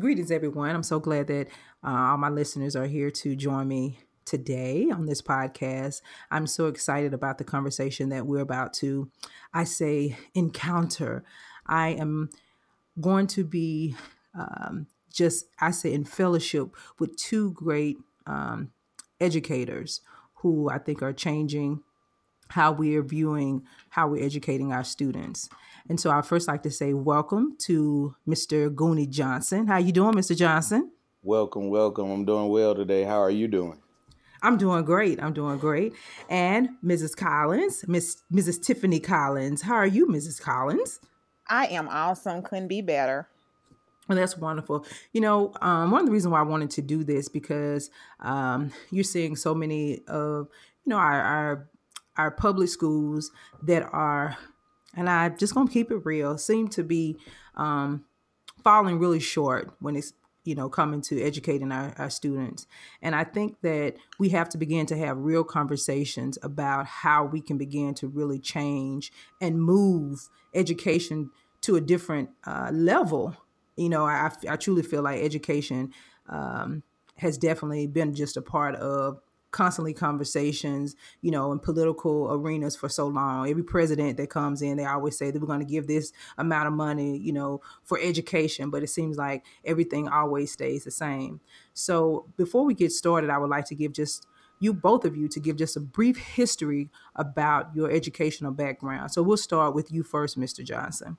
Greetings, everyone. I'm so glad that uh, all my listeners are here to join me today on this podcast. I'm so excited about the conversation that we're about to, I say, encounter. I am going to be um, just, I say, in fellowship with two great um, educators who I think are changing how we are viewing how we're educating our students. And so I first like to say welcome to Mr. Goonie Johnson. How you doing, Mr. Johnson? Welcome, welcome. I'm doing well today. How are you doing? I'm doing great. I'm doing great. And Mrs. Collins, Miss Mrs. Tiffany Collins. How are you, Mrs. Collins? I am awesome. Couldn't be better. Well, that's wonderful. You know, um, one of the reasons why I wanted to do this because um, you're seeing so many of you know our, our our public schools that are and I'm just gonna keep it real, seem to be um, falling really short when it's you know coming to educating our, our students. And i think that we have to begin to have real conversations about how we can begin to really change and move education to a different uh, level. You know I, I truly feel like education um, has definitely been just a part of constantly conversations, you know, in political arenas for so long. Every president that comes in, they always say that we're going to give this amount of money, you know, for education, but it seems like everything always stays the same. So before we get started, I would like to give just you both of you to give just a brief history about your educational background. So we'll start with you first, Mr. Johnson.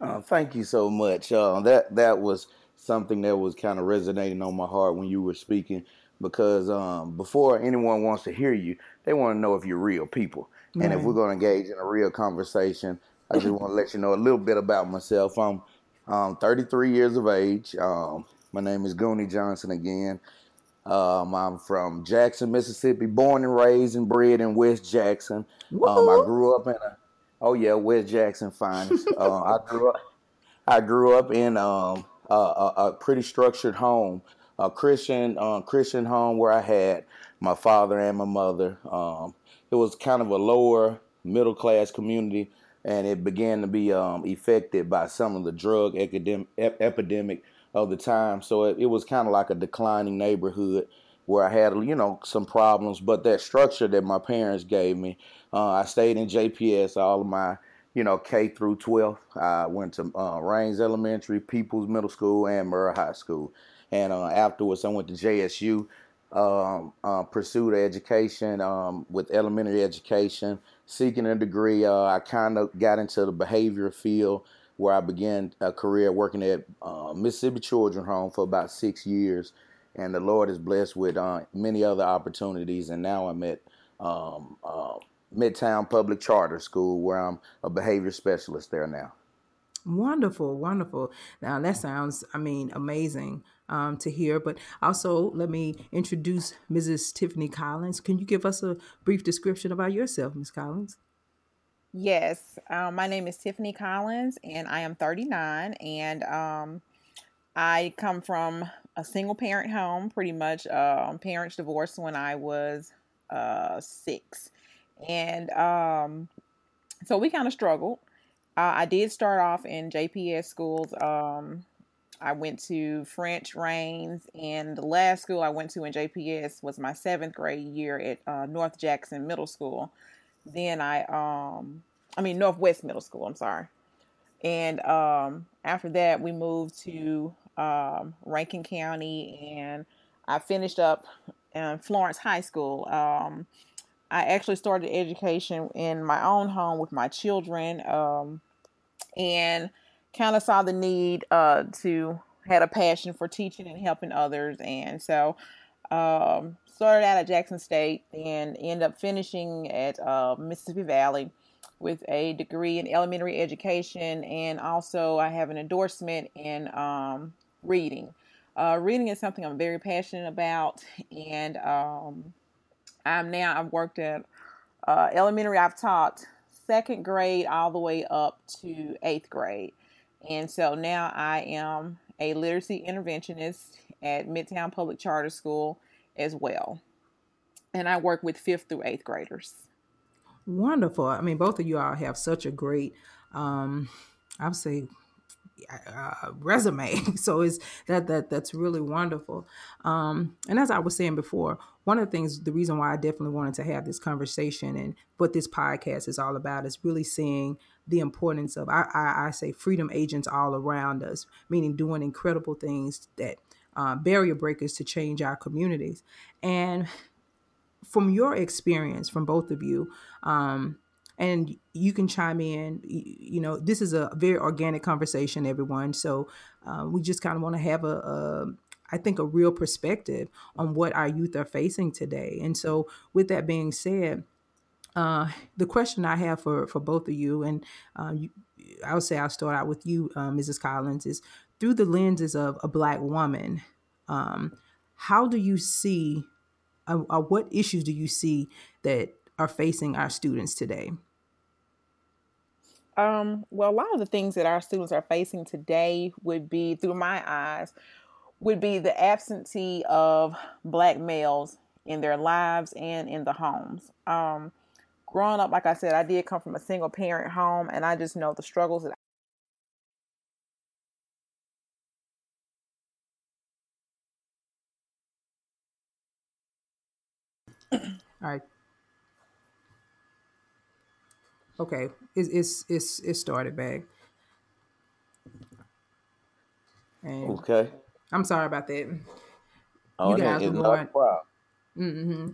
Uh, thank you so much. Uh, that that was something that was kind of resonating on my heart when you were speaking because um, before anyone wants to hear you, they want to know if you're real people. Right. And if we're going to engage in a real conversation, I just want to let you know a little bit about myself. I'm um, 33 years of age. Um, my name is Goonie Johnson again. Um, I'm from Jackson, Mississippi, born and raised and bred in West Jackson. Um, I grew up in a, oh yeah, West Jackson finest. uh, I grew up, I grew up in um, a, a, a pretty structured home a Christian uh, Christian home where I had my father and my mother. Um, it was kind of a lower middle class community, and it began to be um, affected by some of the drug epidemic, epidemic of the time. So it, it was kind of like a declining neighborhood where I had you know some problems, but that structure that my parents gave me, uh, I stayed in JPS all of my you know K through 12. I went to uh, Raines Elementary, Peeples Middle School, and Murrah High School. And uh, afterwards, I went to JSU, um, uh, pursued education um, with elementary education, seeking a degree. Uh, I kind of got into the behavior field where I began a career working at uh, Mississippi Children's Home for about six years. And the Lord is blessed with uh, many other opportunities. And now I'm at um, uh, Midtown Public Charter School, where I'm a behavior specialist there now. Wonderful, wonderful. Now that sounds, I mean, amazing um, to hear. But also, let me introduce Mrs. Tiffany Collins. Can you give us a brief description about yourself, Ms. Collins? Yes, um, my name is Tiffany Collins, and I am 39, and um, I come from a single parent home, pretty much. Uh, parents divorced when I was uh, six, and um, so we kind of struggled. Uh, I did start off in JPS schools um, I went to French Raines, and the last school I went to in JPS was my seventh grade year at uh, North Jackson Middle School. Then I, um, I mean Northwest Middle School. I'm sorry. And um, after that, we moved to um, Rankin County, and I finished up in Florence High School. Um, I actually started education in my own home with my children, um, and kind of saw the need uh, to had a passion for teaching and helping others, and so um, started out at Jackson State and ended up finishing at uh, Mississippi Valley with a degree in elementary education, and also I have an endorsement in um, reading. Uh, reading is something I'm very passionate about, and um, I'm now I've worked at uh, elementary. I've taught second grade all the way up to eighth grade. And so now I am a literacy interventionist at Midtown Public Charter School as well. And I work with fifth through eighth graders. Wonderful. I mean, both of you all have such a great, um, I would say, uh, resume. so it's that that that's really wonderful. Um, and as I was saying before, one of the things, the reason why I definitely wanted to have this conversation and what this podcast is all about is really seeing the importance of I, I, I say freedom agents all around us, meaning doing incredible things that uh, barrier breakers to change our communities. And from your experience, from both of you, um, and you can chime in. You know, this is a very organic conversation, everyone. So uh, we just kind of want to have a, a, I think, a real perspective on what our youth are facing today. And so, with that being said, uh, the question I have for for both of you, and uh, you, I would say I'll start out with you, uh, Mrs. Collins, is through the lenses of a black woman. Um, how do you see? Uh, what issues do you see that are facing our students today? Um, well, a lot of the things that our students are facing today would be, through my eyes, would be the absentee of black males in their lives and in the homes. Um, growing up, like I said, I did come from a single parent home, and I just know the struggles that All right. Okay, it's it's it's it started back. And Okay. I'm sorry about that. Oh, You it guys ain't were it's not a going. problem. Mm-hmm.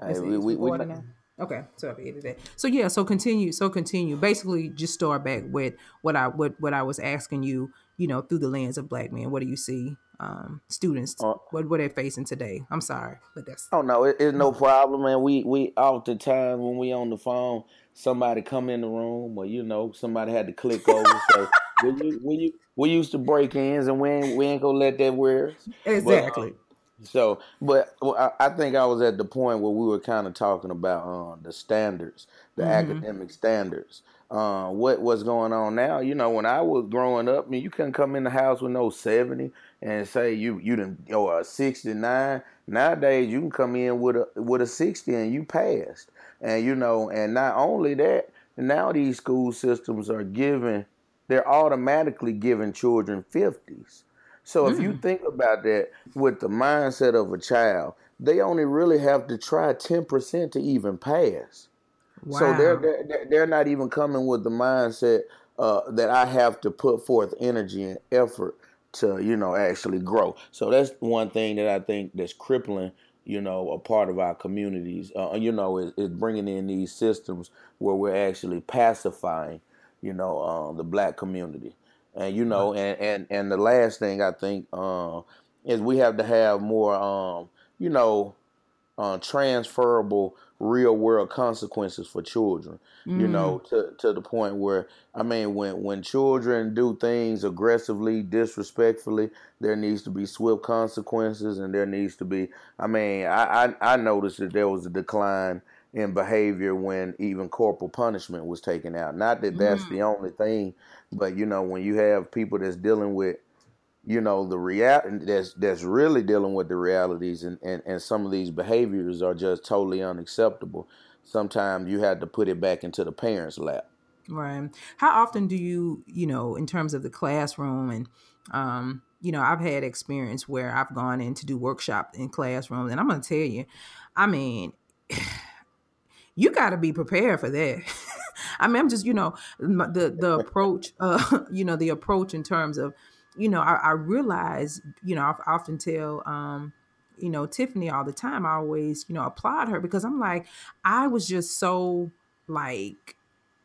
Hey, It's, we, it's we, we, recording now. Okay, so I'll edit that. So yeah, so continue. So continue. Basically, just start back with what I what what I was asking you. You know, through the lens of black men, what do you see um, students uh, what what they're facing today? I'm sorry, but that's Oh no, it, it's no problem, man. We we oftentimes when we on the phone, somebody come in the room, or you know, somebody had to click over. So we we u- we used to break ins, and we ain't, we ain't gonna let that wear. us. But exactly. um, so, but I, think I was at the point where we were kind of talking about uh, the standards, the Mm-hmm. academic standards. Uh, what what's going on now? You know, when I was growing up, I mean, you couldn't come in the house with no seventy and say you you didn't or a sixty nine. Nowadays, you can come in with a with a sixty and you passed. And you know, and not only that, now these school systems are giving, they're automatically giving children fifties. So if you Mm. think about that with the mindset of a child, they only really have to try 10% to even pass. So they're, Wow. they're they're they're not even coming with the mindset uh, that I have to put forth energy and effort to you know actually grow. So that's one thing that I think that's crippling. You know, a part of our communities. Uh, you know, is, is bringing in these systems where we're actually pacifying. You know, uh, the black community, and you know, and and and the last thing I think uh, is we have to have more. Um, you know, uh, transferable real world consequences for children. You Mm. know, to to the point where I mean, when when children do things aggressively, disrespectfully, there needs to be swift consequences, and there needs to be. I mean, I I, I noticed that there was a decline in behavior when even corporal punishment was taken out. Not that that's Mm. the only thing, but you know, when you have people that's dealing with you know the real that's that's really dealing with the realities and, and and some of these behaviors are just totally unacceptable sometimes you have to put it back into the parents lap Right. How often do you, you know, in terms of the classroom and um, you know, I've had experience where I've gone in to do workshop in classrooms and I'm going to tell you, I mean, you got to be prepared for that. I mean, I'm just, you know, the the approach, uh, you know, the approach in terms of, you know, I, I realize, you know, I often tell, um, you know, Tiffany all the time. I always, you know, applaud her because I'm like, I was just so like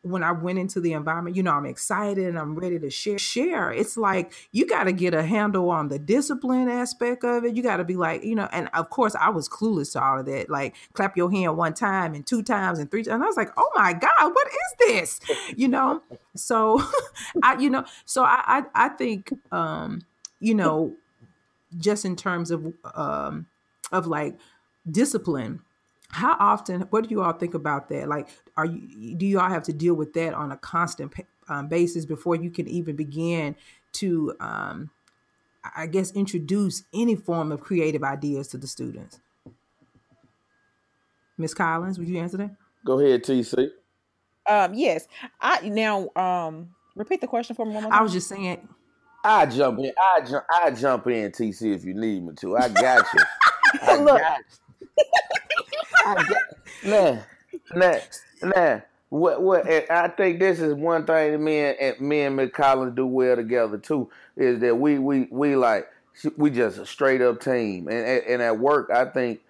when I went into the environment, you know, I'm excited and I'm ready to share. Share. It's like you got to get a handle on the discipline aspect of it. You got to be like, you know, and of course, I was clueless to all of that. Like, clap your hand one time and two times and three times. And I was like, oh my God, what is this? You know? So, I, you know, so I, I, I think, um, you know, just in terms of, um, of like discipline how often what do you all think about that like are you do you all have to deal with that on a constant um, basis before you can even begin to um, i guess introduce any form of creative ideas to the students miss collins would you answer that go ahead tc Um, yes, I now um Repeat the question for me one more I was just saying. I jump in. I jump. I jump in, TC, if you need me to. I got you. I Look. got you. I nah, nah. What what? I think this is one thing that me and, me and Miss Collins do well together too. Is that we we we like we just a straight up team, and and, and at work I think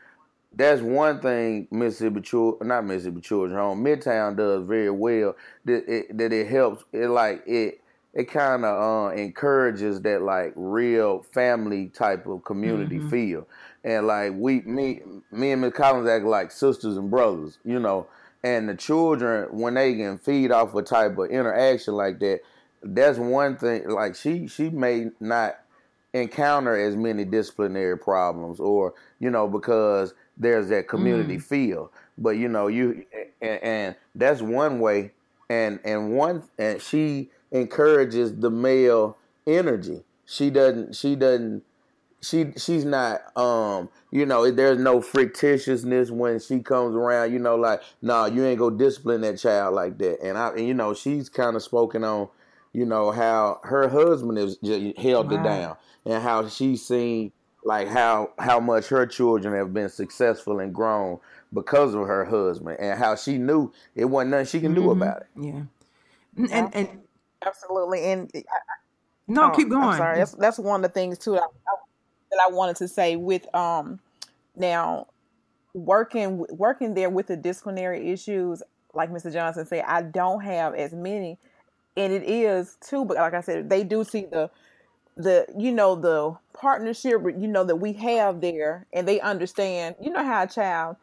that's one thing Mississippi Children, not Mississippi Children's Home, Midtown does very well. That it, that it helps. It like it it kind of uh, encourages that like real family type of community Mhm. feel, and like we me me and Miss Collins act like sisters and brothers, you know. And the children when they can feed off a type of interaction like that, that's one thing. Like she she may not encounter as many disciplinary problems or you know because there's that community feel but you know you and, and that's one way and and one and she encourages the male energy. She doesn't she doesn't she she's not um you know there's no fictitiousness when she comes around you know like nah you ain't go discipline that child like that. And i and, you know she's kind of spoken on you know how her husband has just held it down and how she's seen like how how much her children have been successful and grown because of her husband and how she knew it wasn't nothing she can do Mhm. about it. Yeah. And and, and Absolutely, and I, no, Oh, keep going. I'm sorry. That's that's one of the things too that I, that I wanted to say with um now working working there with the disciplinary issues, like Mr. Johnson said, I don't have as many, and it is too. But like I said, they do see the the you know the partnership you know that we have there, and they understand. You know how a child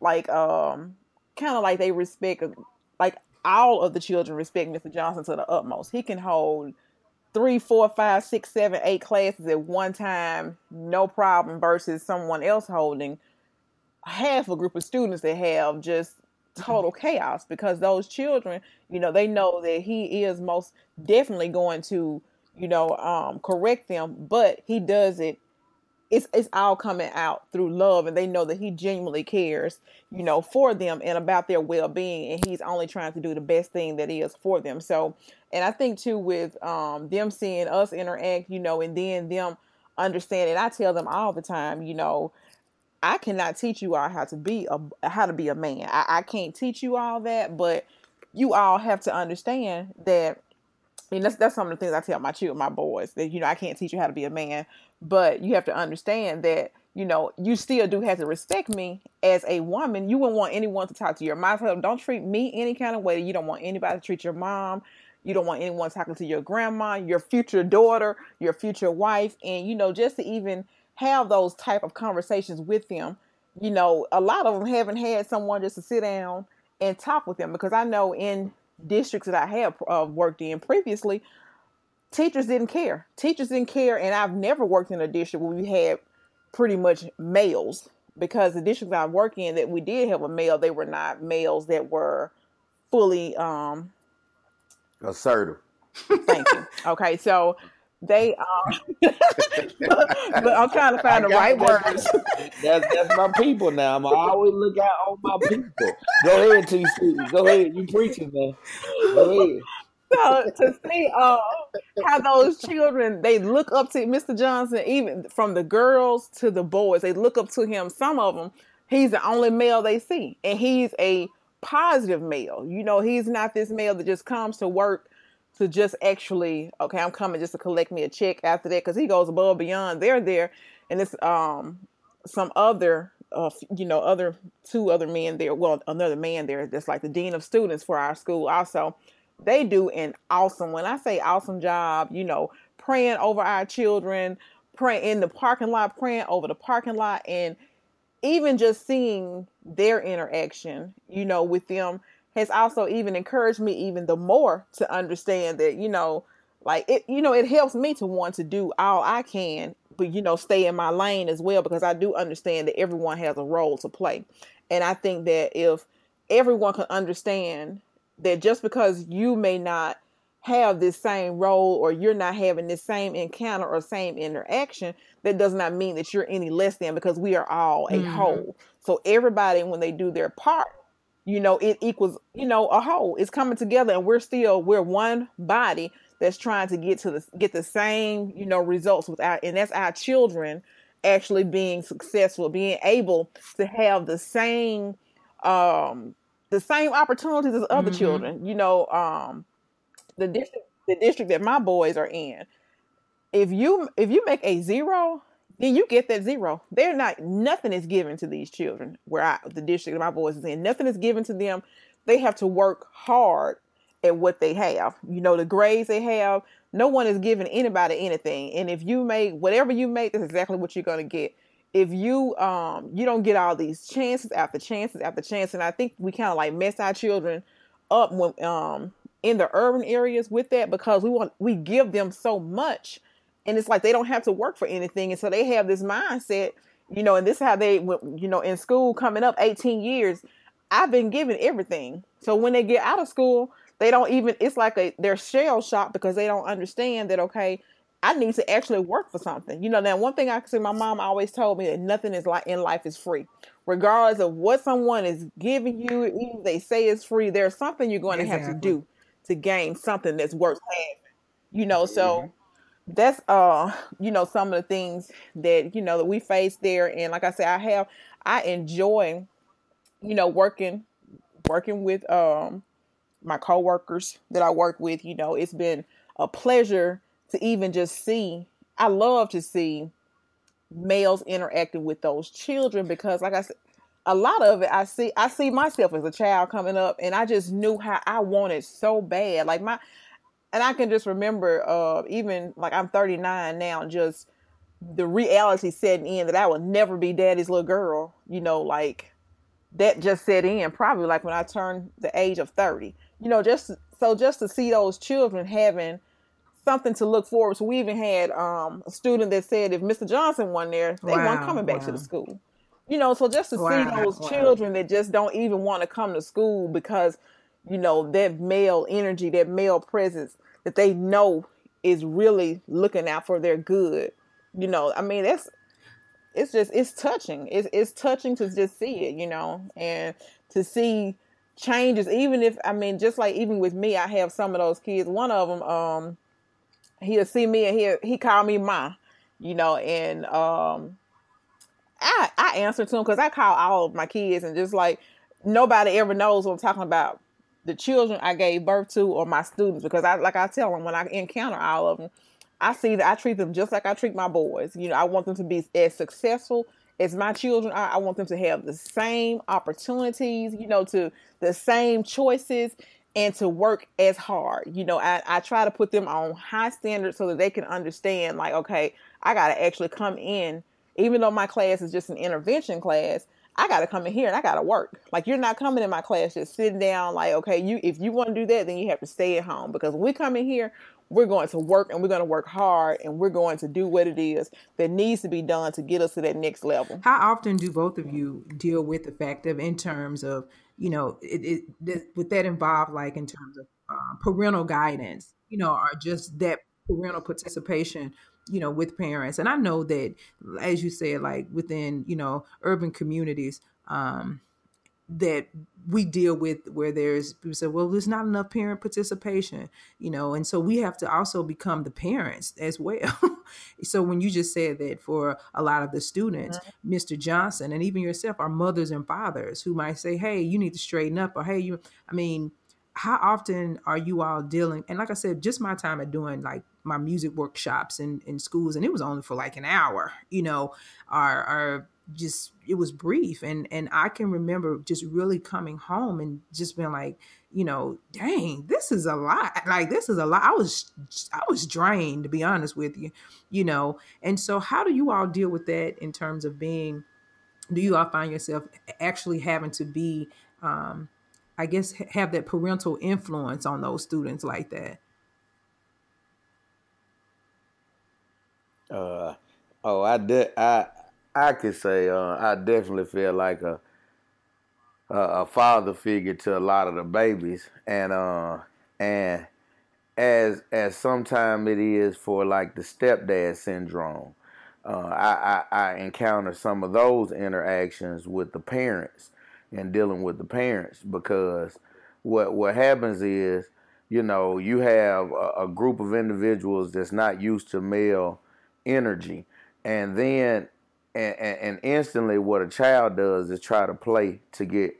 like um kind of like they respect like all of the children respect Mr. Johnson to the utmost. He can hold three, four, five, six, seven, eight classes at one time, no problem, versus someone else holding half a group of students that have just total chaos because those children, you know, they know that he is most definitely going to, you know, um, correct them, but he does it. It's, it's all coming out through love and they know that he genuinely cares you know for them and about their well-being and he's only trying to do the best thing that is for them so and I think too with um, them seeing us interact, you know, and then them understanding. I tell them all the time, you know, I cannot teach you all how to be a how to be a man. I, I can't teach you all that, but you all have to understand that. Mean, that's that's some of the things I tell my children, my boys, that you know I can't teach you how to be a man, but you have to understand that you know you still do have to respect me as a woman. You wouldn't want anyone to talk to your mom. Don't treat me any kind of way. You don't want anybody to treat your mom. You don't want anyone talking to your grandma, your future daughter, your future wife, and you know just to even have those type of conversations with them. You know, a lot of them haven't had someone just to sit down and talk with them because I know in districts that I have uh, worked in previously, teachers didn't care. Teachers didn't care, and I've never worked in a district where we had pretty much males because the districts I work in that we did have a male, they were not males that were fully um assertive. Thank you. Okay, so they um but I'm trying to find the right words. that's that's my people now. I'm always look out on my people. Go ahead tc go ahead. You preaching man. Go ahead. So to see uh, how those children they look up to Mr. Johnson, even from the girls to the boys, they look up to him. Some of them, he's the only male they see, and he's a positive male. You know, he's not this male that just comes to work to just actually okay, I'm coming just to collect me a check after that because he goes above beyond. They're there, and it's um some other uh you know other two other men there. Well, another man there that's like the dean of students for our school also they do an awesome when i say awesome job you know praying over our children praying in the parking lot praying over the parking lot and even just seeing their interaction you know with them has also even encouraged me even the more to understand that you know like it you know it helps me to want to do all i can but you know stay in my lane as well because i do understand that everyone has a role to play. And i think that if everyone can understand that just because you may not have this same role or you're not having this same encounter or same interaction, that does not mean that you're any less than because we are all a Mhm. whole. So everybody, when they do their part, you know, it equals, you know, a whole. It's coming together and we're still we're one body that's trying to get to the get the same, you know, results with our and that's our children actually being successful, being able to have the same um the same opportunities as other mm-hmm. children. You know, um the district the district that my boys are in. If you if you make a zero, then you get that zero. They're not nothing is given to these children where I the district that my boys is in. Nothing is given to them. They have to work hard at what they have. You know, the grades they have, no one is giving anybody anything. And if you make whatever you make, that's exactly what you're gonna get. If you um you don't get all these chances after chances after chance, and I think we kind of like mess our children up when um in the urban areas with that because we want we give them so much and it's like they don't have to work for anything and so they have this mindset you know and this is how they you know in school coming up 18 years i've been given everything. So when they get out of school they don't even it's like a they're shell shocked because they don't understand that okay i need to actually work for something. You know now one thing i can say my mom always told me that nothing is like in life is free. Regardless of what someone is giving you even they say it's free there's something you're going to exactly. have to do to gain something that's worth having you know? So mm-hmm. that's uh you know some of the things that you know that we face there. And like i said i have i enjoy you know working working with um my coworkers that i work with. You know it's been a pleasure to even just see i love to see males interacting with those children because like i said a lot of it i see i see myself as a child coming up and i just knew how i wanted so bad like my and I can just remember, uh, even like I'm 39 now, just the reality setting in that I will never be daddy's little girl. You know, like that just set in probably like when I turned the age of 30. You know, just so just to see those children having something to look forward to. We even had um, a student that said if Mr. Johnson won there, they wow, weren't coming back wow. to the school. You know, so just to wow, see those children that just don't even want to come to school because you know, that male energy, that male presence that they know is really looking out for their good. You know, I mean, that's it's just it's touching. It's it's touching to just see it, you know, and to see changes. Even if I mean, just like even with me, I have some of those kids. One of them, um, he'll see me and he he call me ma, you know, and um, I I answer to him because I call all of my kids and just like nobody ever knows what I'm talking about the children I gave birth to or my students because I like I tell them when I encounter all of them, I see that I treat them just like I treat my boys. You know, I want them to be as successful as my children are. I want them to have the same opportunities, you know, to the same choices and to work as hard. You know, I, I try to put them on high standards so that they can understand like, okay, I gotta actually come in, even though my class is just an intervention class, I got to come in here and I got to work. Like you're not coming in my class just sitting down like, okay, you if you want to do that, then you have to stay at home because we come in here, we're going to work and we're going to work hard and we're going to do what it is that needs to be done to get us to that next level. How often do both of you deal with the fact of in terms of, you know, it, it would that involve like in terms of uh, parental guidance, you know, or just that parental participation you know with parents. And i know that as you said like within you know urban communities um that we deal with where there's people say well there's not enough parent participation you know and so we have to also become the parents as well so when you just said that for a lot of the students mm-hmm. mr johnson and even yourself are mothers and fathers who might say hey you need to straighten up or hey you i mean how often are you all dealing and like i said just my time at doing like my music workshops in, in schools and it was only for like an hour you know are are just it was brief and and i can remember just really coming home and just being like you know dang this is a lot. Like this is a lot. I was i was drained to be honest with you you know? And so how do you all deal with that in terms of being do you all find yourself actually having to be um i guess have that parental influence on those students like that? Uh, oh, I de- I I could say uh, I definitely feel like a, a, father figure to a lot of the babies, and uh, and as as sometimes it is for like the stepdad syndrome. Uh, I, I, I encounter some of those interactions with the parents and dealing with the parents because what what happens is you know you have a, a group of individuals that's not used to male energy and then and, and, instantly what a child does is try to play to get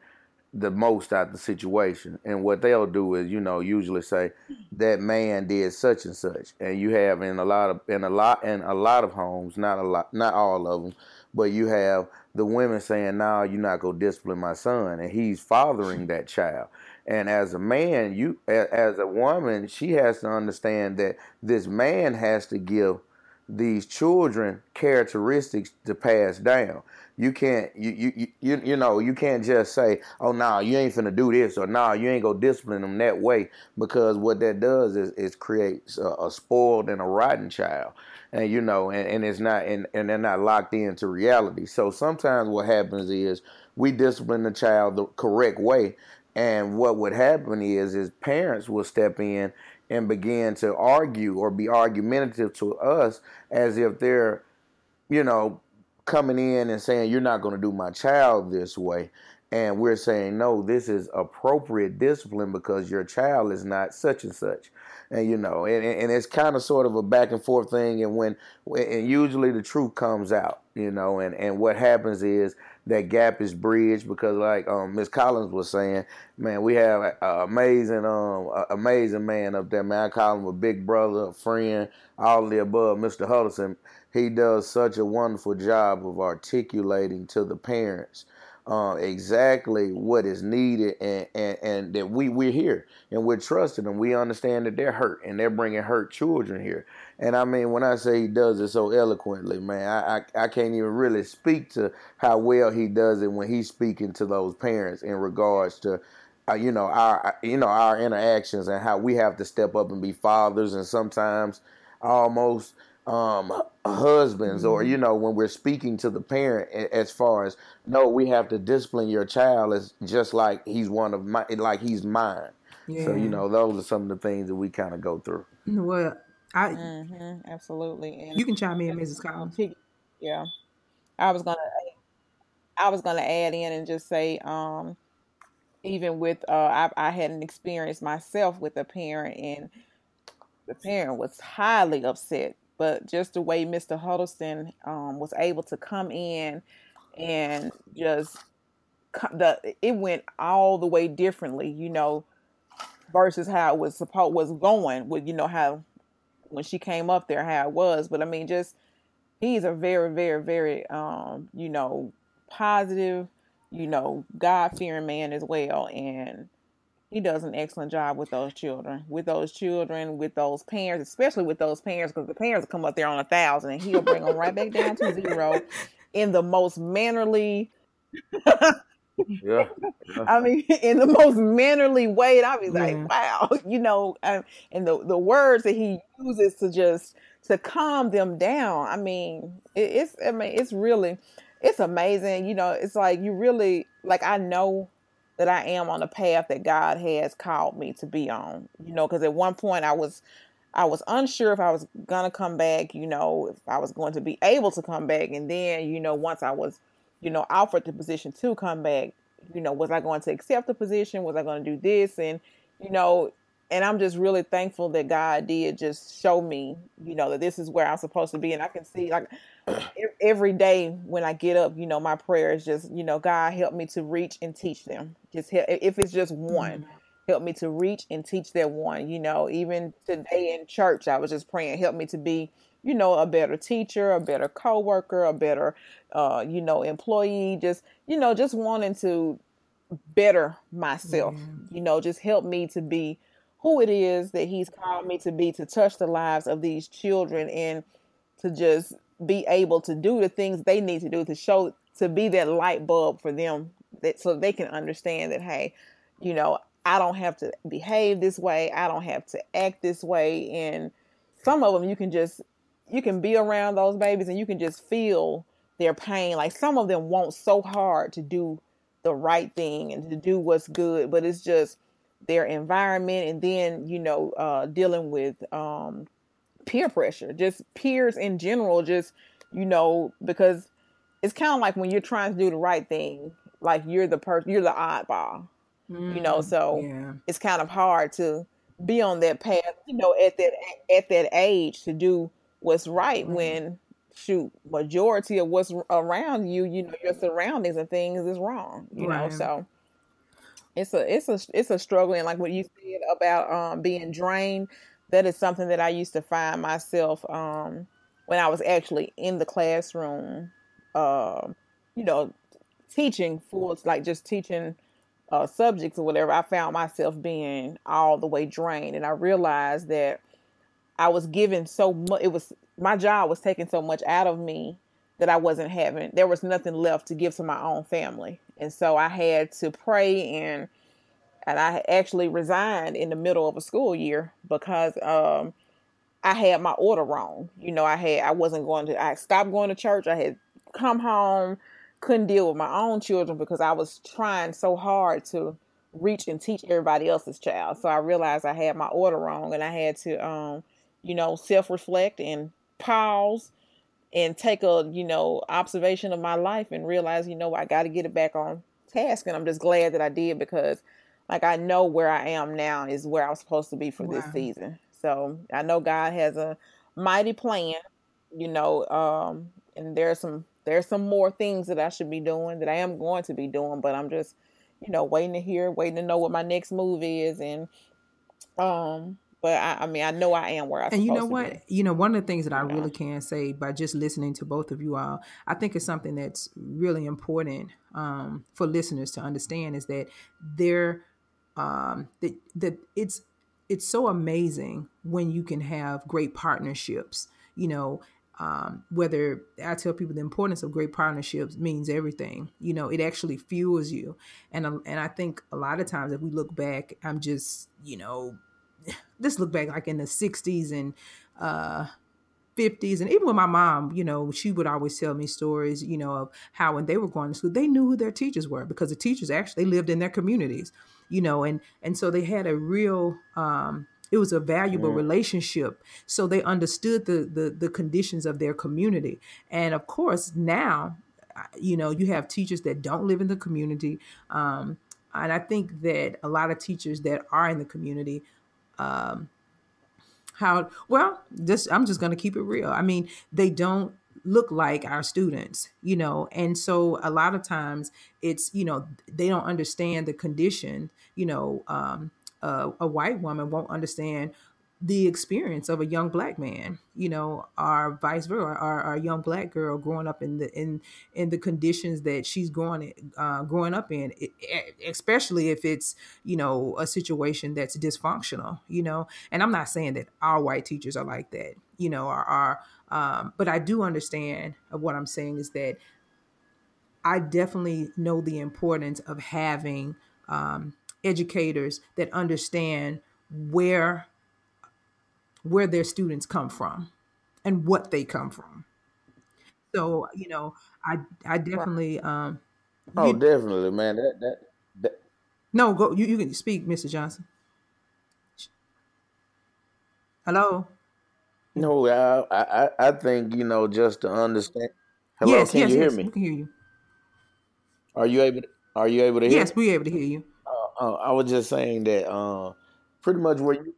the most out the situation. And what they'll do is, you know, usually say mm-hmm. that man did such and such. And you have in a lot of in a lot in a lot of homes, not a lot, not all of them, but you have the women saying, "No, nah, you're not gonna discipline my son," and he's fathering that child. And as a man, you as a woman, she has to understand that this man has to give these children characteristics to pass down. You can't you you you you know you can't just say, oh no, nah, you ain't finna do this or nah, you ain't gonna discipline them that way because what that does is is creates a, a spoiled and a rotten child, and you know, and, and it's not and, and they're not locked into reality. So sometimes what happens is we discipline the child the correct way, and what would happen is is parents will step in and begin to argue or be argumentative to us as if they're, you know, coming in and saying, You're not going to do my child this way. And we're saying, No, this is appropriate discipline because your child is not such and such. And, you know, and, and it's kind of sort of a back and forth thing. And when, and usually the truth comes out, you know, and, and what happens is that gap is bridged because like um Miss Collins was saying, man, we have an amazing um amazing man up there, man. I call him a big brother, a friend, all the above. Mr. Huddleston, he does such a wonderful job of articulating to the parents uh, exactly what is needed and, and, and that we, we're here and we're trusting them. We understand that they're hurt and they're bringing hurt children here. And I mean, when I say he does it so eloquently, man, I, I, I can't even really speak to how well he does it when he's speaking to those parents in regards to uh, you know our you know our interactions and how we have to step up and be fathers and sometimes almost um, husbands or you mm-hmm. know when we're speaking to the parent as far as no we have to discipline your child as just like he's one of my like he's mine yeah. so you know those are some of the things that we kind of go through well i mm-hmm, absolutely and you can chime in mrs collins yeah i was gonna i was gonna add in and just say um even with uh I, I had an experience myself with a parent and the parent was highly upset but just the way Mr. Huddleston um, was able to come in and just the it went all the way differently, you know, versus how it was supposed was going with you know how when she came up there how it was. But I mean, just he's a very, very, very um, you know, positive, you know, God fearing man as well, and he does an excellent job with those children, with those children, with those parents, especially with those parents, because the parents come up there on a thousand, and he'll bring them right back down to zero in the most mannerly. yeah, yeah, I mean, in the most mannerly way. And I'll be like, yeah. wow, you know, um, and the the words that he uses to just to calm them down. I mean, it, it's I mean, it's really, it's amazing. You know, it's like you really like I know that I am on the path that God has called me to be on. You know, because at one point I was I was unsure if I was gonna come back, you know, if I was going to be able to come back. And then, you know, once I was, you know, offered the position to come back, you know, was I going to accept the position? Was I going to do this? And, you know, and I'm just really thankful that God did just show me, you know, that this is where I'm supposed to be. And I can see like every day when I get up, you know, my prayer is just, you know, God help me to reach and teach them. Just help, if it's just one, mm-hmm. help me to reach and teach that one. You know, even today in church, I was just praying, help me to be, you know, a better teacher, a better coworker, a better, uh, you know, employee. Just, you know, just wanting to better myself. Mm-hmm. You know, just help me to be who it is that He's called me to be to touch the lives of these children and to just be able to do the things they need to do to show to be that light bulb for them that so they can understand that hey you know i don't have to behave this way. I don't have to act this way. And some of them you can just you can be around those babies and you can just feel their pain. Like some of them want so hard to do the right thing and to do what's good but it's just their environment and then you know uh dealing with um peer pressure, just peers in general, just, you know, because it's kind of like when you're trying to do the right thing, like you're the person, you're the oddball. Mm, you know, mm, so yeah. it's kind of hard to be on that path. You know, at that at that age to do what's right, right. when shoot majority of what's around you, you know, your surroundings and things is wrong. You right. know, so it's a it's a it's a struggle and like what you said about um being drained that is something that i used to find myself um when i was actually in the classroom uh, you know teaching full like just teaching uh, subjects or whatever i found myself being all the way drained and i realized that i was given so much it was my job was taking so much out of me that i wasn't having there was nothing left to give to my own family and so I had to pray and and I actually resigned in the middle of a school year because um, I had my order wrong. You know, I had I wasn't going to I stopped going to church. I had come home, couldn't deal with my own children because I was trying so hard to reach and teach everybody else's child. So I realized I had my order wrong and I had to um, you know, self-reflect and pause and take a you know observation of my life and realize you know I got to get it back on task and I'm just glad that I did because like I know where I am now is where I'm supposed to be for wow. this season. So I know God has a mighty plan, you know, um, and there's some there's some more things that I should be doing that I am going to be doing, but I'm just, you know, waiting to hear, waiting to know what my next move is and um but I, I, mean, I know I am where I. And you know what? You know, one of the things that I really can say by just listening to both of you all, I think it's something that's really important um, for listeners to understand is that they're um, that that it's it's so amazing when you can have great partnerships. You know, um, whether I tell people the importance of great partnerships means everything. You know, it actually fuels you, and um, and I think a lot of times if we look back, I'm just you know this look back like in the 60s and uh 50s and even with my mom you know she would always tell me stories you know of how when they were going to school they knew who their teachers were because the teachers actually lived in their communities you know and and so they had a real um it was a valuable yeah. relationship so they understood the, the the conditions of their community and of course now you know you have teachers that don't live in the community um and i think that a lot of teachers that are in the community um, how well just i'm just going to keep it real. I mean they don't look like our students you know? And so a lot of times it's you know they don't understand the condition you know um, a white woman won't understand the experience of a young black man, you know, or vice versa, our, a young black girl growing up in the in in the conditions that she's growing uh, growing up in, it, especially if it's you know a situation that's dysfunctional, you know. And I'm not saying that all white teachers are like that, you know, are, are um, but I do understand what I'm saying is that I definitely know the importance of having um, educators that understand where where their students come from and what they come from. So, you know, I I definitely um Oh, you, definitely, man. That, that that No, go you, you can speak, Mr. Johnson. Hello? No, I I I think, you know, just to understand Hello, yes, can yes, you yes, hear me? We can hear you. Are you able to, are you able to hear? Yes, we're able to hear you. Uh, uh, I was just saying that uh, pretty much where you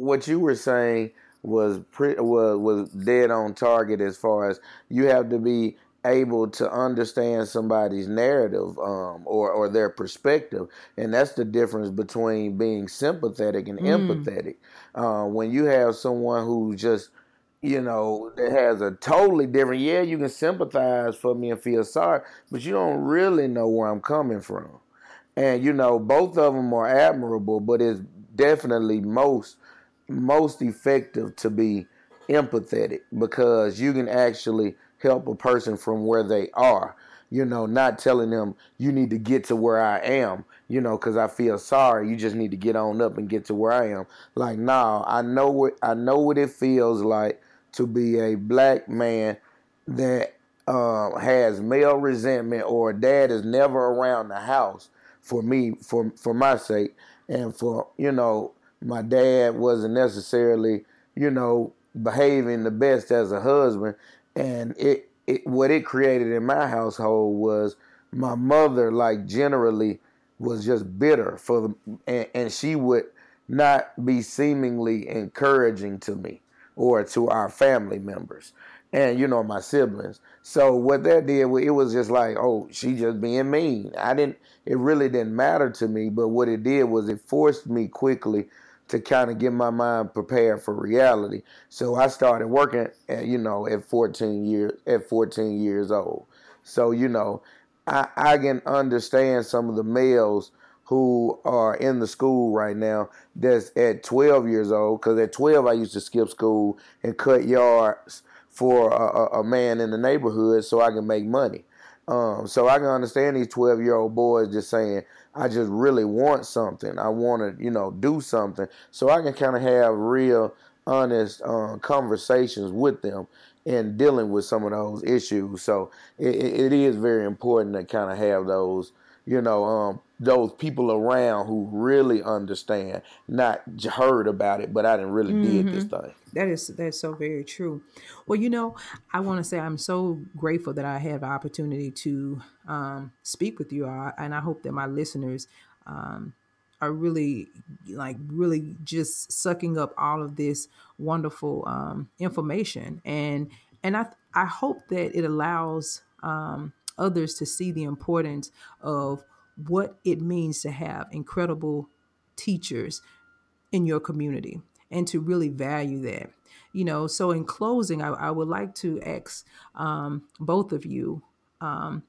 what you were saying was was was dead on target as far as you have to be able to understand somebody's narrative um, or or their perspective, and that's the difference between being sympathetic and mm. empathetic. Uh, when you have someone who just you know that has a totally different yeah you can sympathize for me and feel sorry but you don't really know where i'm coming from and you know both of them are admirable but it's definitely most most effective to be empathetic because you can actually help a person from where they are. You know, not telling them you need to get to where I am, you know, because I feel sorry. You just need to get on up and get to where I am. Like, nah, I know what I know what it feels like to be a black man that uh, has male resentment or dad is never around the house for me for for my sake and for you know my dad wasn't necessarily, you know, behaving the best as a husband, and it, it what it created in my household was my mother, like generally, was just bitter for the, and, and she would not be seemingly encouraging to me or to our family members and you know my siblings. So what that did, it was just like, oh, she just being mean. I didn't. It really didn't matter to me. But what it did was it forced me quickly to kind of get my mind prepared for reality. So I started working, at, you know, at 14 years at 14 years old. So you know, I, I can understand some of the males who are in the school right now that's at 12 years old because at 12 i used to skip school and cut yards for a, a, man in the neighborhood so I can make money. Um, so I can understand these 12 year old boys just saying, I just really want something. I want to, you know, do something. So I can kind of have real, honest uh, conversations with them and dealing with some of those issues. So it, it is very important to kind of have those, you know, um, those people around who really understand, not heard about it, but I didn't really mm-hmm. did this mm-hmm. thing. That is that's so very true. Well, you know, I want to say I'm so grateful that I have the opportunity to um, speak with you, all, and I hope that my listeners um, are really like really just sucking up all of this wonderful um, information, and and I I hope that it allows um, others to see the importance of what it means to have incredible teachers in your community and to really value that. You know, so in closing, I, I would like to ask um, both of you um,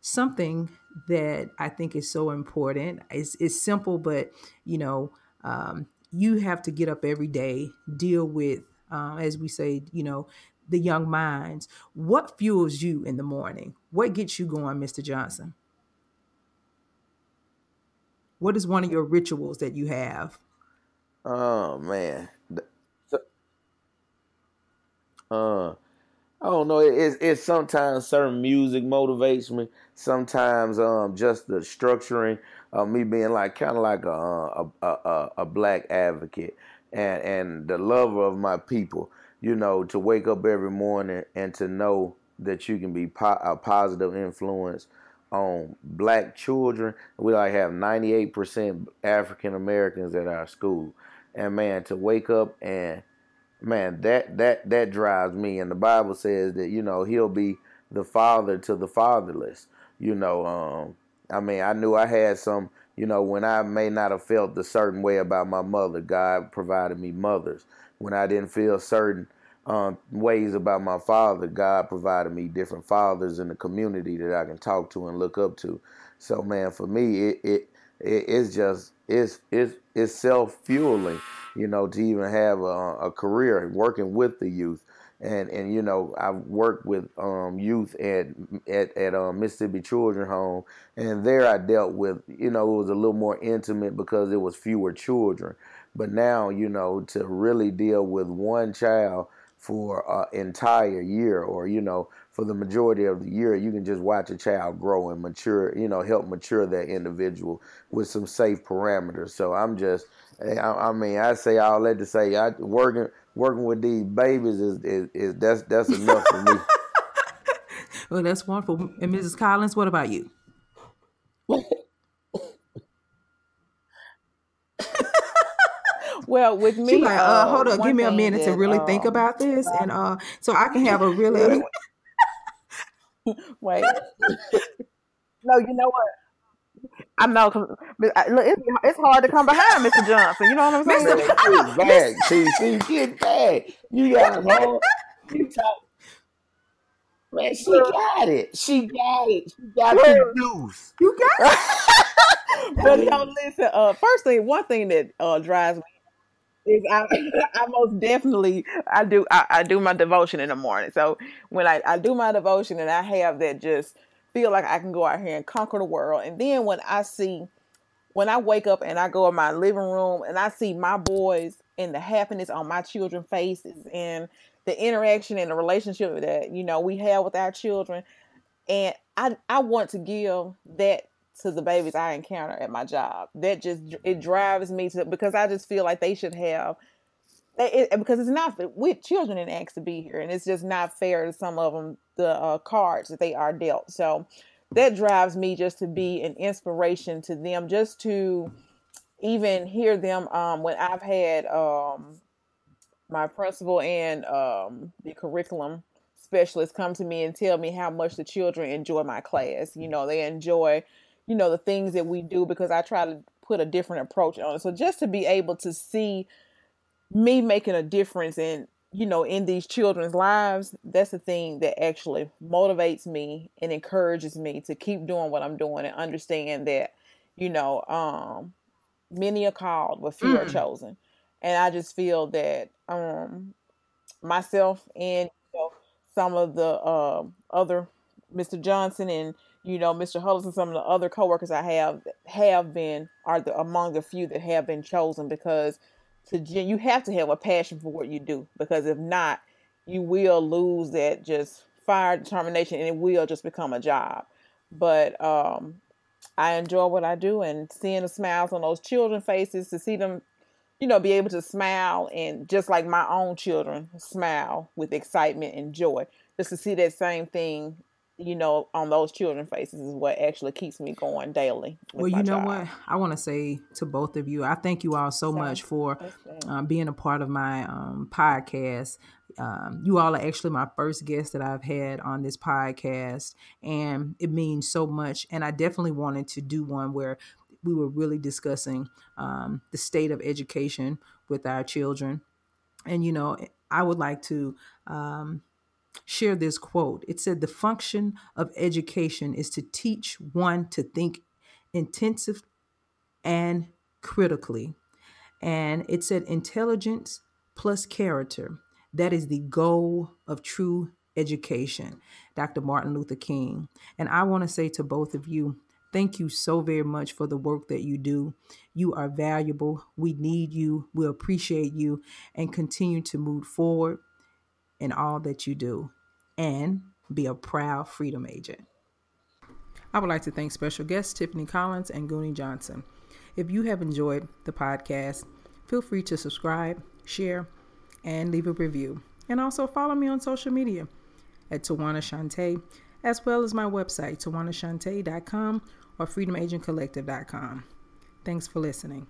something that I think is so important. It's, it's simple, but you know, um, you have to get up every day, deal with, uh, as we say, you know, the young minds. What fuels you in the morning? What gets you going, Mr. Johnson? What is one of your rituals that you have? Oh man. Uh I don't know. It's it's sometimes certain music motivates me. Sometimes um just the structuring of me being like kind of like a, a a, a black advocate and and the lover of my people. You know, to wake up every morning and to know that you can be po- a positive influence on black children. We like have 98% African Americans at our school. And man, to wake up and man, that that that drives me. And the Bible says that, you know, he'll be the father to the fatherless. You know, um, I mean, I knew I had some, you know, when I may not have felt a certain way about my mother, God provided me mothers. When I didn't feel certain um, ways about my father. God provided me different fathers in the community that I can talk to and look up to. So man, for me, it it, it it's just it's it's it's self fueling, you know, to even have a, a, career working with the youth. And and you know I've worked with um, youth at at at um, Mississippi Children Home, and there I dealt with you know it was a little more intimate because it was fewer children. But now you know to really deal with one child for an entire year or you know for the majority of the year you can just watch a child grow and mature you know help mature that individual with some safe parameters. So i'm just eh, i, I mean i say all that to say i working working with these babies is is, is that's that's enough for me. Well that's wonderful. And mrs collins what about you Well, with me, like, uh, uh, hold on, give me a minute that, to really uh, think about this, and uh, so I can have a really. Wait. no, you know what? I know. Look, It's, it's hard to come behind Mr. Johnson. You know what I'm saying? Mr. bad. See, see, get bad. You got home. You talk. Man, she got it. She got it. She got the news. You got it. but y'all listen. Uh, first thing, one thing that uh, drives me is I, I most definitely I do I, I, do my devotion in the morning. So when I, I do my devotion and I have that just feel like I can go out here and conquer the world. And then when I see when I wake up and I go in my living room and I see my boys and the happiness on my children's faces and the interaction and the relationship that you know we have with our children and I I want to give that to the babies I encounter at my job. That just it drives me to because I just feel like they should have it, because it's not with children didn't ask to be here, and it's just not fair to some of them the uh, cards that they are dealt. So that drives me just to be an inspiration to them, just to even hear them um, when I've had um, my principal and um, the curriculum specialist come to me and tell me how much the children enjoy my class. You know, they enjoy, you know, the things that we do because I try to put a different approach on it. So just to be able to see me making a difference in you know in these children's lives that's the thing that actually motivates me and encourages me to keep doing what i'm doing and understand that you know um many are called but few mm. are chosen and i just feel that um myself and you know, some of the uh, other mr johnson and you know mr hullis and some of the other coworkers i have have been are the among the few that have been chosen because to you have to have a passion for what you do because if not, you will lose that just fire determination and it will just become a job. But um, I enjoy what I do and seeing the smiles on those children faces to see them, you know, be able to smile and just like my own children smile with excitement and joy. Just to see that same thing you know, on those children faces is what actually keeps me going daily. Well, you know what? I want to say to both of you, I thank you all so, so much for um, being a part of my um, podcast. Um, you all are actually my first guest that I've had on this podcast, and it means so much. And I definitely wanted to do one where we were really discussing um, the state of education with our children. And, you know, I would like to um, share this quote. It said, The function of education is to teach one to think intensive and critically. And it said, Intelligence plus character. That is the goal of true education. Dr. Martin Luther King. And I want to say to both of you, Thank you so very much for the work that you do. You are valuable. We need you. We appreciate you and continue to move forward in all that you do and be a proud freedom agent. I would like to thank special guests Tiffany Collins and Goonie Johnson. If you have enjoyed the podcast, feel free to subscribe, share, and leave a review. And also follow me on social media at Tawana Shante, as well as my website, tawanashante.com or freedomagentcollective.com. Thanks for listening.